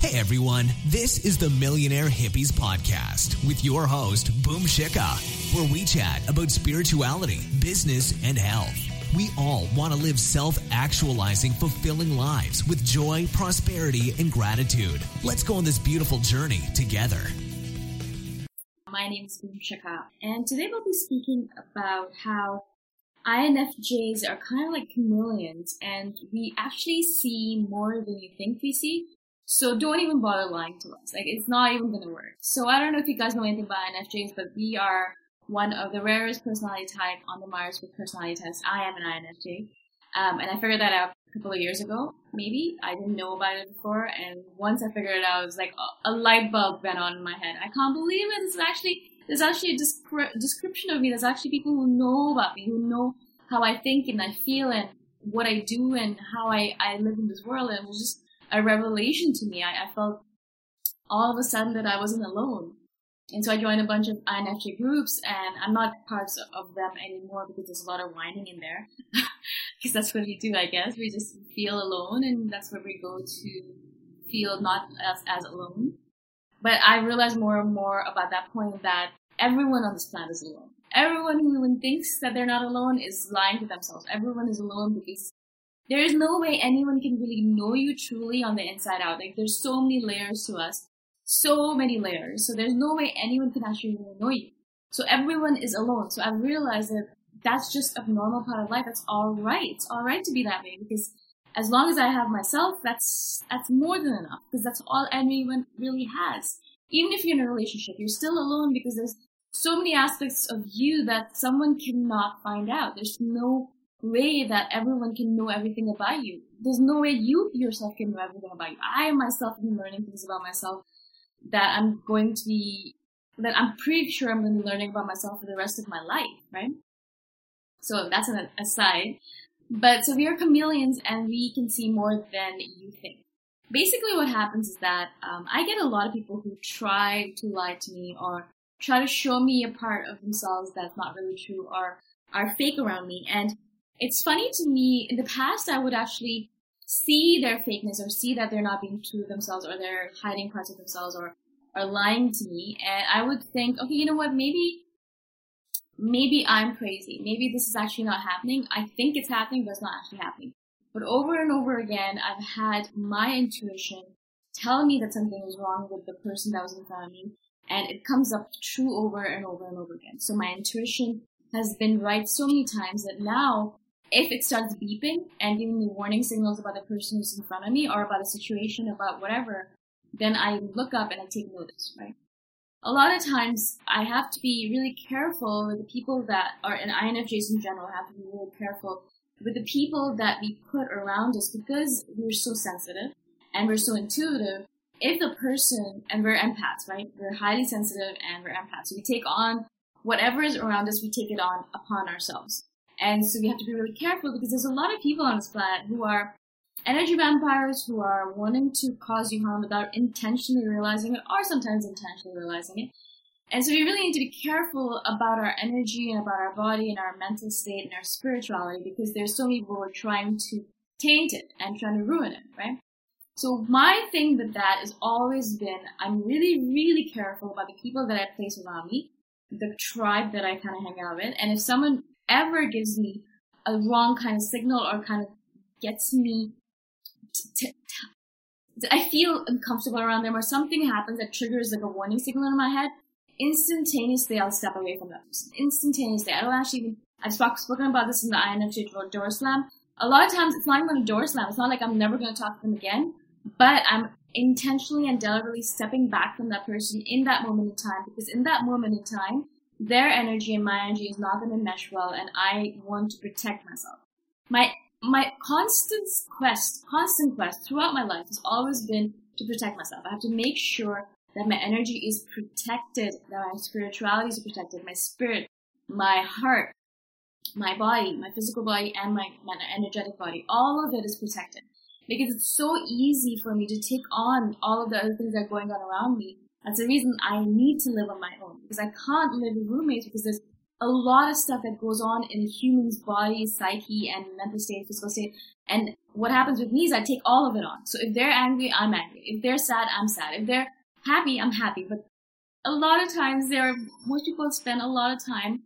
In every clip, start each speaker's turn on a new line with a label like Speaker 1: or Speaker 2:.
Speaker 1: Hey everyone, this is the Millionaire Hippies Podcast with your host, Boom Shikha, where we chat about spirituality, business, and health. We all want to live self actualizing, fulfilling lives with joy, prosperity, and gratitude. Let's go on this beautiful journey together.
Speaker 2: My name is Boom Shikha, and today we'll be speaking about how INFJs are kind of like chameleons, and we actually see more than we think we see. So don't even bother lying to us. Like it's not even gonna work. So I don't know if you guys know anything about INFJs, but we are one of the rarest personality type on the Myers-Briggs personality test. I am an INFJ. Um, and I figured that out a couple of years ago, maybe. I didn't know about it before, and once I figured it out, it was like a, a light bulb went on in my head. I can't believe it. It's actually there's actually a descri- description of me. There's actually people who know about me, who know how I think and I feel and what I do and how I, I live in this world. And it was just a revelation to me. I, I felt all of a sudden that I wasn't alone. And so I joined a bunch of INFJ groups and I'm not part of them anymore because there's a lot of whining in there. Because that's what we do, I guess. We just feel alone and that's where we go to feel not as, as alone. But I realized more and more about that point that everyone on this planet is alone. Everyone who even thinks that they're not alone is lying to themselves. Everyone is alone because there is no way anyone can really know you truly on the inside out. Like there's so many layers to us, so many layers. So there's no way anyone can actually really know you. So everyone is alone. So I realized that that's just a normal part of life. That's all right. It's all right to be that way because as long as I have myself, that's that's more than enough because that's all anyone really has. Even if you're in a relationship, you're still alone because there's so many aspects of you that someone cannot find out. There's no way that everyone can know everything about you. There's no way you yourself can know everything about you. I myself am learning things about myself that I'm going to be, that I'm pretty sure I'm going to be learning about myself for the rest of my life, right? So that's an aside. But so we are chameleons and we can see more than you think. Basically what happens is that um, I get a lot of people who try to lie to me or try to show me a part of themselves that's not really true or are fake around me. And it's funny to me, in the past, I would actually see their fakeness or see that they're not being true to themselves or they're hiding parts of themselves or are lying to me. And I would think, okay, you know what, maybe, maybe I'm crazy. Maybe this is actually not happening. I think it's happening, but it's not actually happening. But over and over again, I've had my intuition tell me that something was wrong with the person that was in front of me and it comes up true over and over and over again. So my intuition has been right so many times that now if it starts beeping and giving me warning signals about the person who's in front of me or about a situation, about whatever, then I look up and I take notice, right? A lot of times I have to be really careful with the people that are, and INFJs in general have to be really careful with the people that we put around us because we're so sensitive and we're so intuitive if the person, and we're empaths, right? We're highly sensitive and we're empaths. So we take on whatever is around us, we take it on upon ourselves. And so we have to be really careful because there's a lot of people on this planet who are energy vampires who are wanting to cause you harm without intentionally realizing it or sometimes intentionally realizing it. And so we really need to be careful about our energy and about our body and our mental state and our spirituality because there's so many people who are trying to taint it and trying to ruin it, right? So my thing with that has always been I'm really, really careful about the people that I place around me, the tribe that I kind of hang out with, and if someone ever gives me a wrong kind of signal or kind of gets me I feel uncomfortable around them or something happens that triggers like a warning signal in my head, instantaneously I'll step away from person. Instantaneously. I don't actually even, I've spoken about this in the INFJ door slam. A lot of times it's not even a door slam. It's not like I'm never going to talk to them again but I'm intentionally and deliberately stepping back from that person in that moment in time because in that moment in time, their energy and my energy is not going to mesh well and I want to protect myself. My, my constant quest, constant quest throughout my life has always been to protect myself. I have to make sure that my energy is protected, that my spirituality is protected, my spirit, my heart, my body, my physical body, and my, my energetic body. All of it is protected because it's so easy for me to take on all of the other things that are going on around me. That's the reason I need to live on my own because I can't live with roommates because there's a lot of stuff that goes on in human's body, psyche, and mental state, physical state. And what happens with me is I take all of it on. So if they're angry, I'm angry. If they're sad, I'm sad. If they're happy, I'm happy. But a lot of times there are, most people spend a lot of time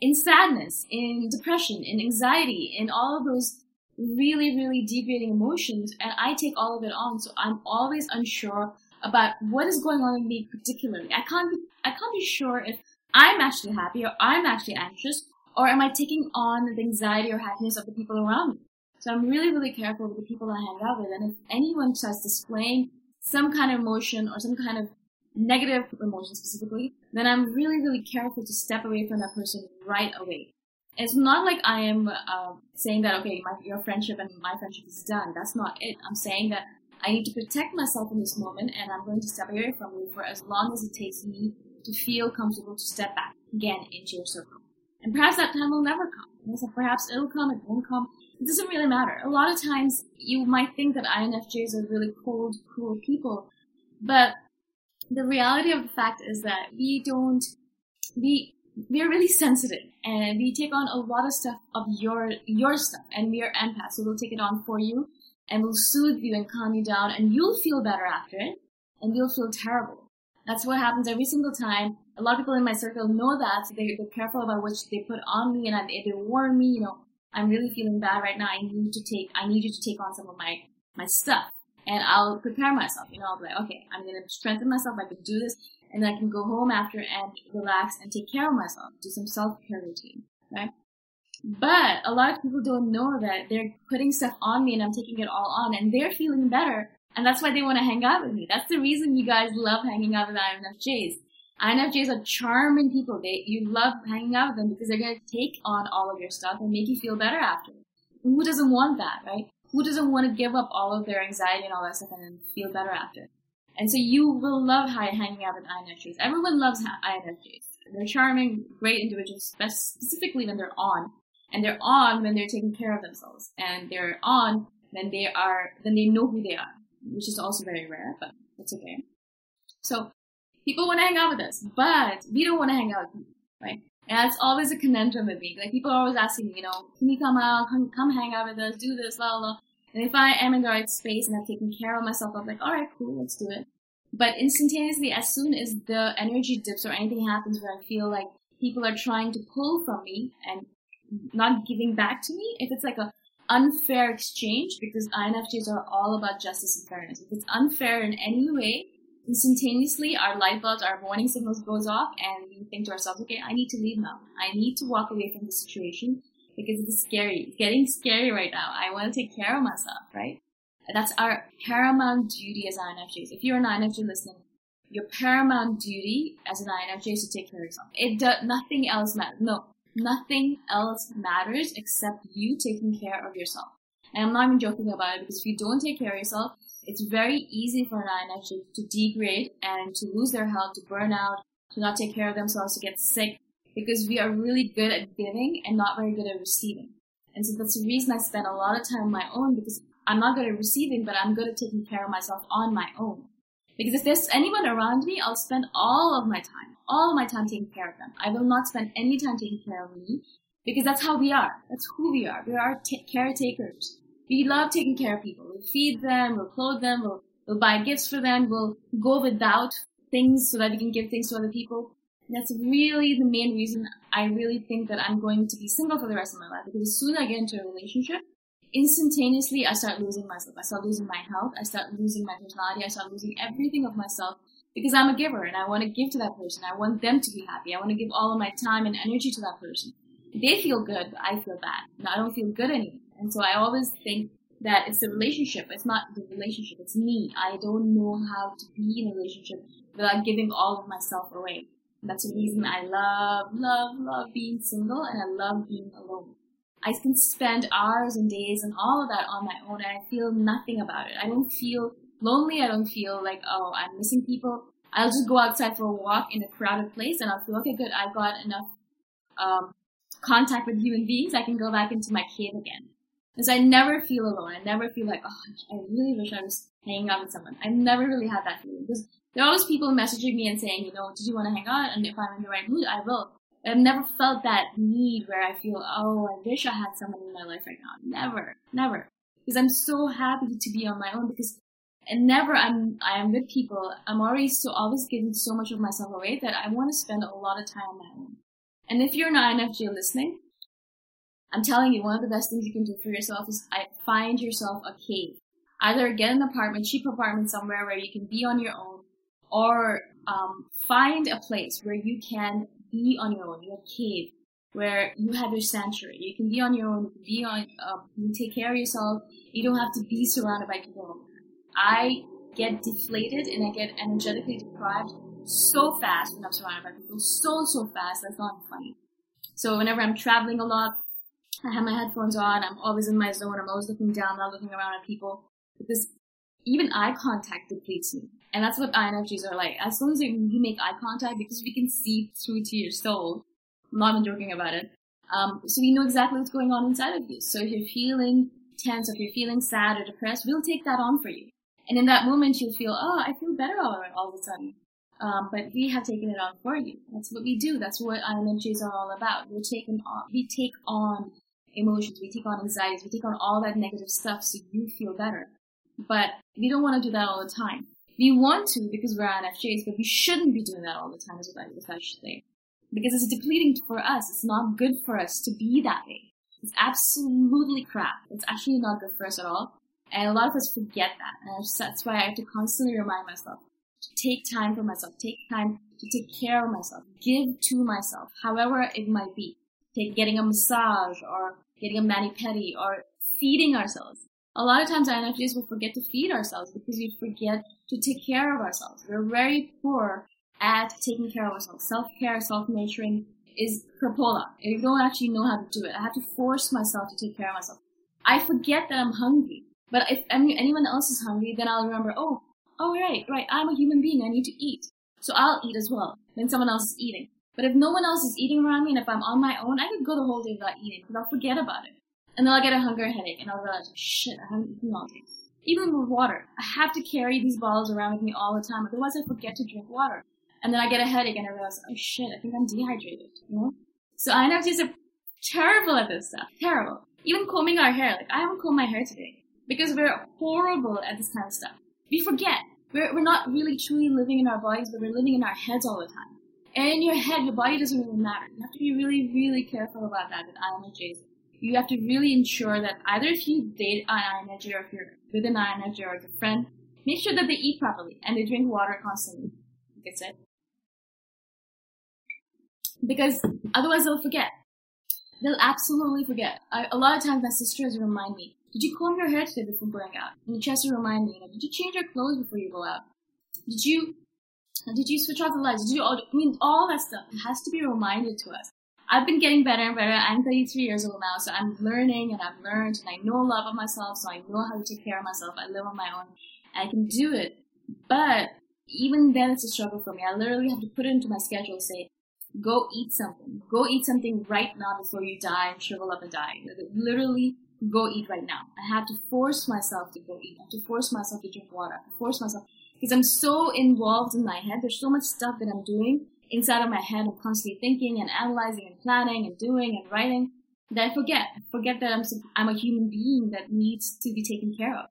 Speaker 2: in sadness, in depression, in anxiety, in all of those really, really degrading emotions, and I take all of it on. So I'm always unsure about what is going on in me particularly. I can't be, I can't be sure if I'm actually happy or I'm actually anxious, or am I taking on the anxiety or happiness of the people around me? So I'm really, really careful with the people I hang out with, and if anyone starts displaying some kind of emotion or some kind of negative emotion specifically, then I'm really, really careful to step away from that person right away it's not like I am uh, saying that okay, my, your friendship and my friendship is done. That's not it. I'm saying that I need to protect myself in this moment, and I'm going to step away from you for as long as it takes me to feel comfortable to step back again into your circle. And perhaps that time will never come. So perhaps it'll come, it won't come. It doesn't really matter. A lot of times you might think that INFJs are really cold, cruel people, but the reality of the fact is that we don't, we we are really sensitive and we take on a lot of stuff of your your stuff and we are empaths so we'll take it on for you and we'll soothe you and calm you down and you'll feel better after it and you'll feel terrible. That's what happens every single time. A lot of people in my circle know that. So they, they're careful about what they put on me and I, they warn me you know i'm really feeling bad right now. I need to take i need you to take on some of my my stuff. And i'll prepare myself you know i'll be like okay i'm gonna strengthen myself. I can do this and then I can go home after and relax and take care of myself, do some self-care routine, right? But a lot of people don't know that they're putting stuff on me and I'm taking it all on and they're feeling better. And that's why they want to hang out with me. That's the reason you guys love hanging out with INFJs. INFJs are charming people. They you love hanging out with them because they're gonna take on all of your stuff and make you feel better after. Who doesn't want that, right? Who doesn't want to give up all of their anxiety and all that stuff and then feel better after? And so you will love hanging out with INFJs. Everyone loves INFJs. They're charming, great individuals, specifically when they're on. And they're on when they're taking care of themselves. And they're on when they are, then they know who they are, which is also very rare, but that's okay. So people want to hang out with us, but we don't want to hang out with people, right? And that's always a conundrum with me. Like people are always asking me, you know, can you come out, come, come hang out with us, do this, blah, blah. And if I am in the right space and I've taken care of myself, I'm like, all right, cool, let's do it. But instantaneously, as soon as the energy dips or anything happens where I feel like people are trying to pull from me and not giving back to me, if it's like a unfair exchange, because INFJs are all about justice and fairness. If it's unfair in any way, instantaneously our light bulbs, our warning signals goes off and we think to ourselves, okay, I need to leave now. I need to walk away from the situation because it's scary. It's getting scary right now. I want to take care of myself, right? That's our paramount duty as INFJs. If you're an INFJ listening, your paramount duty as an INFJ is to take care of yourself. It does nothing else matters. No, nothing else matters except you taking care of yourself. And I'm not even joking about it because if you don't take care of yourself, it's very easy for an INFJ to degrade and to lose their health, to burn out, to not take care of themselves, to get sick, because we are really good at giving and not very good at receiving. And so that's the reason I spend a lot of time on my own because I'm not good at receiving, but I'm good at taking care of myself on my own. Because if there's anyone around me, I'll spend all of my time, all my time taking care of them. I will not spend any time taking care of me because that's how we are. That's who we are. We are t- caretakers. We love taking care of people. We'll feed them, we'll clothe them, we'll, we'll buy gifts for them, we'll go without things so that we can give things to other people. That's really the main reason I really think that I'm going to be single for the rest of my life because as soon as I get into a relationship, instantaneously I start losing myself. I start losing my health. I start losing my personality. I start losing everything of myself because I'm a giver and I want to give to that person. I want them to be happy. I want to give all of my time and energy to that person. They feel good, but I feel bad. I don't feel good anymore. And so I always think that it's the relationship. It's not the relationship. It's me. I don't know how to be in a relationship without giving all of myself away. That's the reason I love, love, love being single and I love being alone. I can spend hours and days and all of that on my own and I feel nothing about it. I don't feel lonely. I don't feel like, oh, I'm missing people. I'll just go outside for a walk in a crowded place and I'll feel, okay, good. I've got enough, um, contact with human beings. I can go back into my cave again. Because I never feel alone. I never feel like, oh, I really wish I was hanging out with someone. I never really had that feeling. Because there are always people messaging me and saying, you know, did you want to hang out? And if I'm in the right mood, I will. I've never felt that need where I feel, oh, I wish I had someone in my life right now. Never, never. Because I'm so happy to be on my own because and never I'm I am with people. I'm already so always giving so much of myself away that I want to spend a lot of time on my own. And if you're an INFJ listening, I'm telling you, one of the best things you can do for yourself is find yourself a cave. Either get an apartment, cheap apartment somewhere where you can be on your own, or um, find a place where you can be on your own, your cave, where you have your sanctuary. You can be on your own, be on, um, you take care of yourself. You don't have to be surrounded by people. I get deflated and I get energetically deprived so fast when I'm surrounded by people, so so fast. That's not funny. So whenever I'm traveling a lot, I have my headphones on. I'm always in my zone. I'm always looking down, not looking around at people because even eye contact depletes me. And that's what INFJs are like. As soon as you make eye contact, because we can see through to your soul, I'm not even joking about it. Um, so we know exactly what's going on inside of you. So if you're feeling tense, if you're feeling sad or depressed, we'll take that on for you. And in that moment, you'll feel, oh, I feel better all, all of a sudden. Um, but we have taken it on for you. That's what we do. That's what INFJs are all about. We're taking on, we take on emotions, we take on anxieties, we take on all that negative stuff so you feel better. But we don't want to do that all the time. We want to because we're INFJs, but we shouldn't be doing that all the time, is what I, should say. Because it's depleting for us. It's not good for us to be that way. It's absolutely crap. It's actually not good for us at all. And a lot of us forget that. And that's why I have to constantly remind myself to take time for myself, take time to take care of myself, give to myself, however it might be. Take getting a massage or getting a mani pedi or feeding ourselves. A lot of times INFJs will forget to feed ourselves because we forget to take care of ourselves. We're very poor at taking care of ourselves. Self-care, self-nurturing is crapola. I don't actually know how to do it. I have to force myself to take care of myself. I forget that I'm hungry. But if anyone else is hungry, then I'll remember, oh, oh, right, right, I'm a human being. I need to eat. So I'll eat as well when someone else is eating. But if no one else is eating around me and if I'm on my own, I could go the whole day without eating because I'll forget about it. And then I'll get a hunger headache and I'll realize, shit, I haven't eaten all day. Even with water, I have to carry these bottles around with me all the time. Otherwise I forget to drink water. And then I get a headache and I realize, oh shit, I think I'm dehydrated, you know? So INFJs are terrible at this stuff. Terrible. Even combing our hair. Like, I haven't combed my hair today. Because we're horrible at this kind of stuff. We forget. We're, we're not really truly living in our bodies, but we're living in our heads all the time. And in your head, your body doesn't really matter. You have to be really, really careful about that with INFJs. You have to really ensure that either if you date an INFJ or if you're with an INFJ or a friend, make sure that they eat properly and they drink water constantly. Like I said. Because otherwise they'll forget. They'll absolutely forget. I, a lot of times my sisters remind me, did you comb your hair today before going out? And she has to remind me, you know, did you change your clothes before you go out? Did you did you switch off the lights? Did you all, I mean, all that stuff it has to be reminded to us. I've been getting better and better. I'm 33 years old now, so I'm learning and I've learned and I know a lot about myself, so I know how to take care of myself. I live on my own. I can do it. But even then, it's a struggle for me. I literally have to put it into my schedule, say, go eat something. Go eat something right now before you die and shrivel up and die. Literally, go eat right now. I have to force myself to go eat. I have to force myself to drink water. Force myself because I'm so involved in my head. There's so much stuff that I'm doing inside of my head. I'm constantly thinking and analyzing and planning and doing and writing that I forget. I forget that I'm I'm a human being that needs to be taken care of.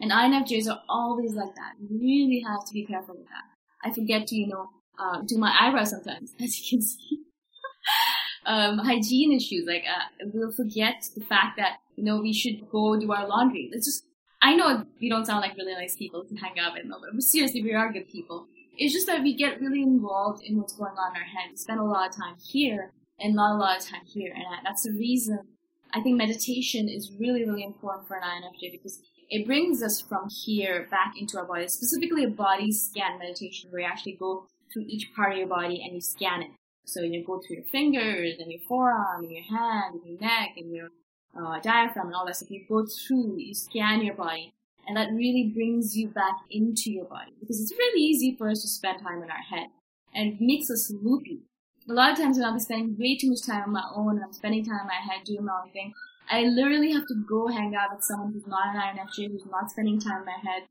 Speaker 2: And INFJs are always like that. You really have to be careful with that. I forget to, you know, uh, do my eyebrows sometimes, as you can see. um, hygiene issues, like, uh, we'll forget the fact that, you know, we should go do our laundry. It's just, I know we don't sound like really nice people to hang out with, but seriously, we are good people. It's just that we get really involved in what's going on in our head. We spend a lot of time here and not a lot of time here. And that's the reason I think meditation is really, really important for an INFJ because it brings us from here back into our body, specifically a body scan meditation where you actually go through each part of your body and you scan it. So you go through your fingers and your forearm and your hand and your neck and your uh, diaphragm and all that stuff. You go through, you scan your body, and that really brings you back into your body because it's really easy for us to spend time in our head and it makes us loopy. A lot of times when I'm spending way too much time on my own and I'm spending time in my head doing my own thing, I literally have to go hang out with someone who's not an INFJ, who's not spending time in my head,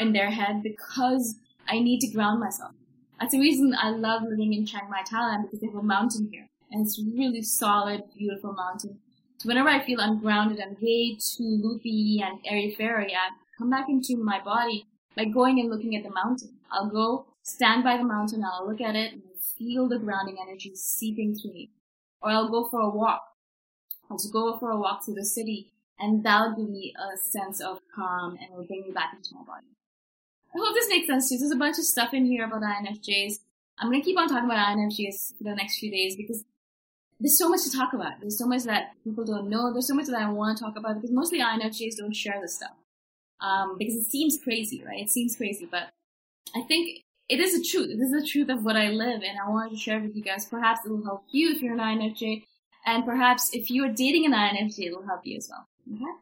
Speaker 2: in their head, because I need to ground myself. That's the reason I love living in Chiang Mai, Thailand, because they have a mountain here. And it's a really solid, beautiful mountain. So whenever I feel ungrounded, I'm way too loopy and airy fairy, I come back into my body by going and looking at the mountain. I'll go stand by the mountain, I'll look at it and feel the grounding energy seeping through me. Or I'll go for a walk. I'll just go for a walk through the city and that'll give me a sense of calm and will bring me back into my body. I hope this makes sense too. There's a bunch of stuff in here about INFJs. I'm gonna keep on talking about INFJs for the next few days because there's so much to talk about. There's so much that people don't know. There's so much that I want to talk about because mostly INFJs don't share this stuff. Um, because it seems crazy, right? It seems crazy, but I think it is a truth. It is the truth of what I live and I wanted to share with you guys. Perhaps it will help you if you're an INFJ and perhaps if you are dating an INFJ, it will help you as well. Okay?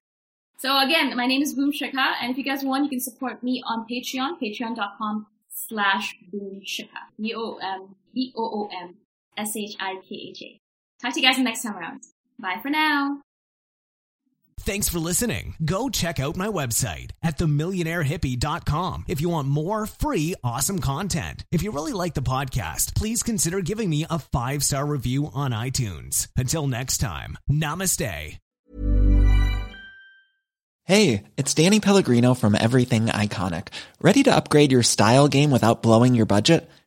Speaker 2: So again, my name is Boom Shikha, and if you guys want, you can support me on Patreon, patreon.com slash Boom Shikha. B-O-M, B-O-O-M, S-H-I-K-H-A. Talk to you guys next time around. Bye for now.
Speaker 1: Thanks for listening. Go check out my website at themillionairehippie.com if you want more free, awesome content. If you really like the podcast, please consider giving me a five star review on iTunes. Until next time, namaste.
Speaker 3: Hey, it's Danny Pellegrino from Everything Iconic. Ready to upgrade your style game without blowing your budget?